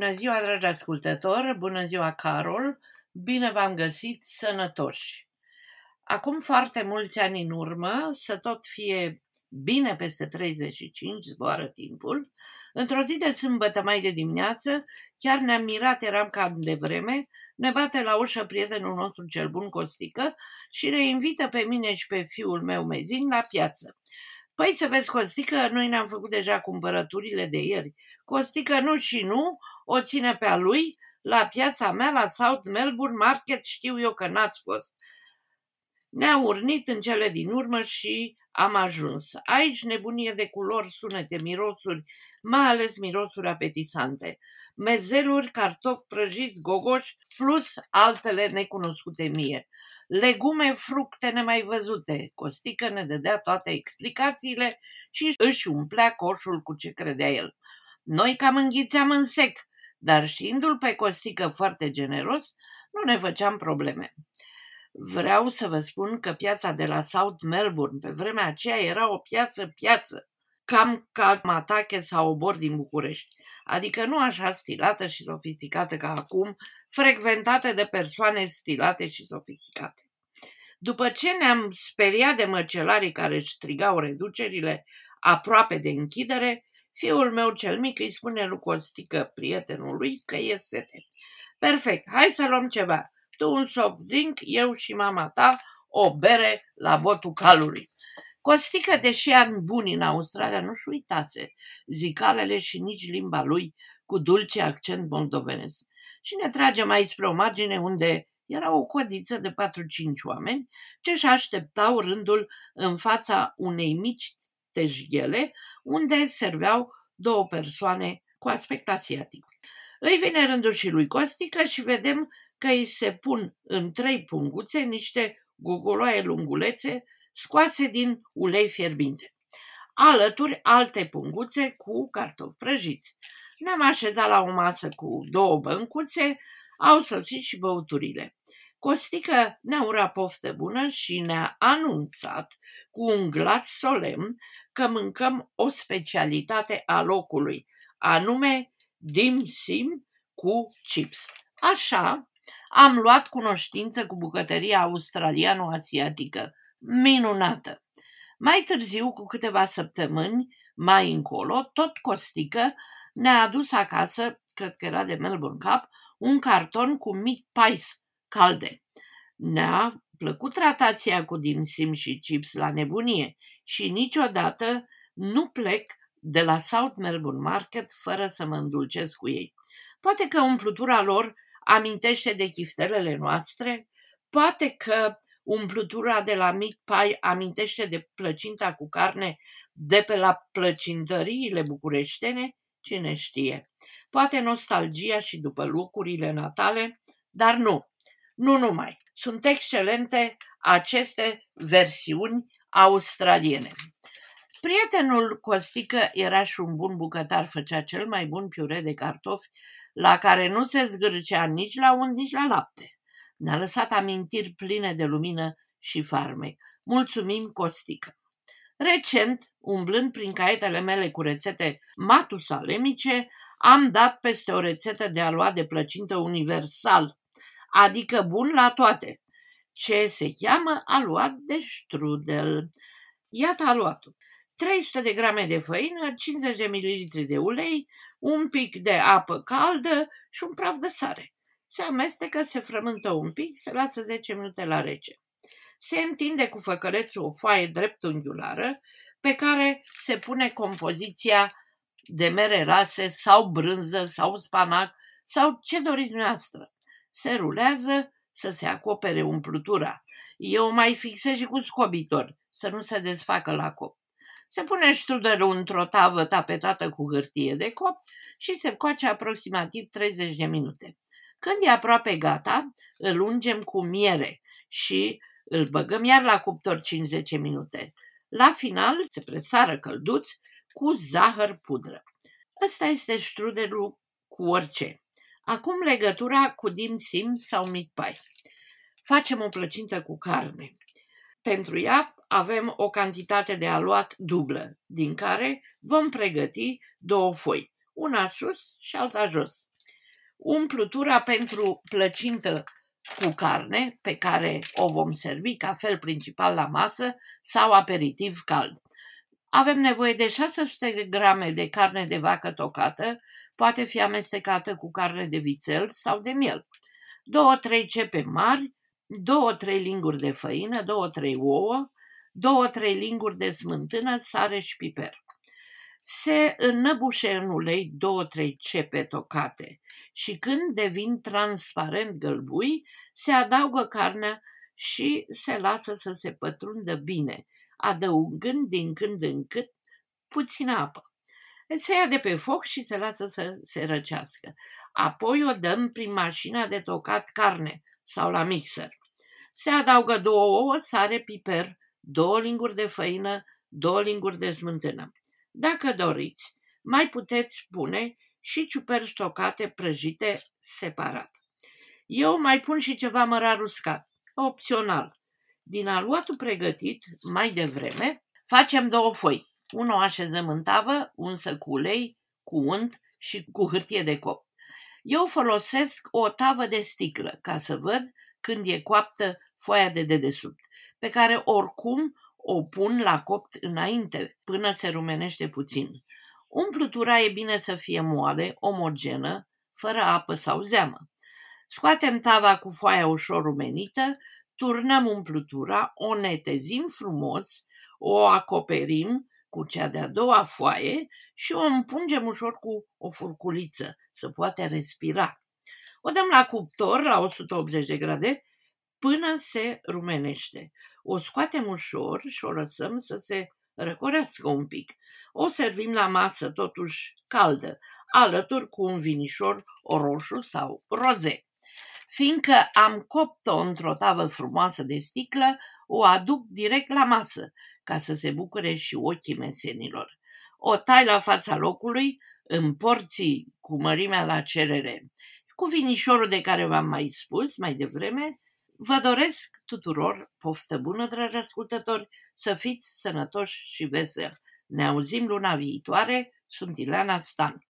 Bună ziua, dragi ascultători! Bună ziua, Carol! Bine v-am găsit sănătoși! Acum foarte mulți ani în urmă, să tot fie bine peste 35, zboară timpul, într-o zi de sâmbătă mai de dimineață, chiar ne-am mirat, eram cam de vreme, ne bate la ușă prietenul nostru cel bun Costică și ne invită pe mine și pe fiul meu Mezin la piață. Păi să vezi, Costică, noi ne-am făcut deja cumpărăturile de ieri. Costică nu și nu, o ține pe a lui, la piața mea, la South Melbourne Market, știu eu că n-ați fost. Ne-a urnit în cele din urmă și am ajuns. Aici nebunie de culori, sunete, mirosuri, mai ales mirosuri apetisante. Mezeluri, cartofi prăjiți, gogoși, plus altele necunoscute mie legume, fructe nemai văzute. Costică ne dădea toate explicațiile și își umplea coșul cu ce credea el. Noi cam înghițeam în sec, dar știindu-l pe Costică foarte generos, nu ne făceam probleme. Vreau să vă spun că piața de la South Melbourne pe vremea aceea era o piață-piață, cam ca Matache sau Obor din București, adică nu așa stilată și sofisticată ca acum, frecventată de persoane stilate și sofisticate. După ce ne-am speriat de măcelarii care își strigau reducerile aproape de închidere, fiul meu cel mic îi spune lui Costică, prietenului, că e sete. Perfect, hai să luăm ceva. Tu un soft drink, eu și mama ta o bere la botul calului. Costică, deși ani buni în Australia, nu-și uitase zicalele și nici limba lui cu dulce accent moldovenesc. Și ne trage mai spre o margine unde era o codiță de 4-5 oameni ce își așteptau rândul în fața unei mici tejghele unde serveau două persoane cu aspect asiatic. Îi vine rândul și lui Costică și vedem că îi se pun în trei punguțe niște gogoloaie lungulețe scoase din ulei fierbinte. Alături alte punguțe cu cartofi prăjiți. Ne-am așezat la o masă cu două băncuțe, au sosit și băuturile. Costică ne-a urat poftă bună și ne-a anunțat cu un glas solemn că mâncăm o specialitate a locului, anume dim sim cu chips. Așa, am luat cunoștință cu bucătăria australiano-asiatică, minunată. Mai târziu, cu câteva săptămâni, mai încolo, tot Costică ne-a adus acasă, cred că era de Melbourne Cup, un carton cu meat pies calde. Ne-a plăcut tratația cu dimsim și chips la nebunie și niciodată nu plec de la South Melbourne Market fără să mă îndulcesc cu ei. Poate că umplutura lor amintește de chiftelele noastre, poate că umplutura de la Meat Pie amintește de plăcinta cu carne de pe la plăcintăriile bucureștene, cine știe. Poate nostalgia și după lucrurile natale, dar nu, nu numai. Sunt excelente aceste versiuni australiene. Prietenul Costică era și un bun bucătar, făcea cel mai bun piure de cartofi, la care nu se zgârcea nici la unt, nici la lapte. Ne-a lăsat amintiri pline de lumină și farmec. Mulțumim, Costică! Recent, umblând prin caietele mele cu rețete matusalemice, am dat peste o rețetă de aluat de plăcintă universal, adică bun la toate, ce se cheamă aluat de strudel. Iată aluatul. 300 de grame de făină, 50 de ml de ulei, un pic de apă caldă și un praf de sare. Se amestecă, se frământă un pic, se lasă 10 minute la rece. Se întinde cu făcălețul o foaie dreptunghiulară pe care se pune compoziția de mere rase sau brânză sau spanac sau ce doriți dumneavoastră se rulează să se acopere umplutura. Eu mai fixez și cu scobitor, să nu se desfacă la cop. Se pune strudelul într-o tavă tapetată cu hârtie de cop și se coace aproximativ 30 de minute. Când e aproape gata, îl ungem cu miere și îl băgăm iar la cuptor 50 minute. La final se presară călduț cu zahăr pudră. Ăsta este strudelul cu orice. Acum legătura cu dim sim sau meat pie. Facem o plăcintă cu carne. Pentru ea avem o cantitate de aluat dublă, din care vom pregăti două foi, una sus și alta jos. Umplutura pentru plăcintă cu carne, pe care o vom servi ca fel principal la masă sau aperitiv cald. Avem nevoie de 600 grame de carne de vacă tocată, poate fi amestecată cu carne de vițel sau de miel. 2-3 cepe mari, 2-3 linguri de făină, 2-3 ouă, 2-3 linguri de smântână, sare și piper. Se înnăbușe în ulei 2-3 cepe tocate și când devin transparent gălbui, se adaugă carnea și se lasă să se pătrundă bine, adăugând din când în cât puțină apă. Se ia de pe foc și se lasă să se răcească. Apoi o dăm prin mașina de tocat carne sau la mixer. Se adaugă două ouă, sare, piper, două linguri de făină, două linguri de smântână. Dacă doriți, mai puteți pune și ciuperci tocate prăjite separat. Eu mai pun și ceva mărar uscat, opțional. Din aluatul pregătit mai devreme, facem două foi. Una o așezăm în tavă, unsă cu ulei, cu unt și cu hârtie de copt. Eu folosesc o tavă de sticlă ca să văd când e coaptă foaia de dedesubt, pe care oricum o pun la copt înainte, până se rumenește puțin. Umplutura e bine să fie moale, omogenă, fără apă sau zeamă. Scoatem tava cu foaia ușor rumenită, turnăm umplutura, o netezim frumos, o acoperim cu cea de-a doua foaie și o împungem ușor cu o furculiță, să poate respira. O dăm la cuptor la 180 de grade până se rumenește. O scoatem ușor și o lăsăm să se răcorească un pic. O servim la masă totuși caldă, alături cu un vinișor roșu sau roze. Fiindcă am copt-o într-o tavă frumoasă de sticlă, o aduc direct la masă, ca să se bucure și ochii mesenilor. O tai la fața locului, în porții cu mărimea la cerere. Cu vinișorul de care v-am mai spus mai devreme, vă doresc tuturor poftă bună, dragi ascultători, să fiți sănătoși și veseli. Ne auzim luna viitoare, sunt Ileana Stan.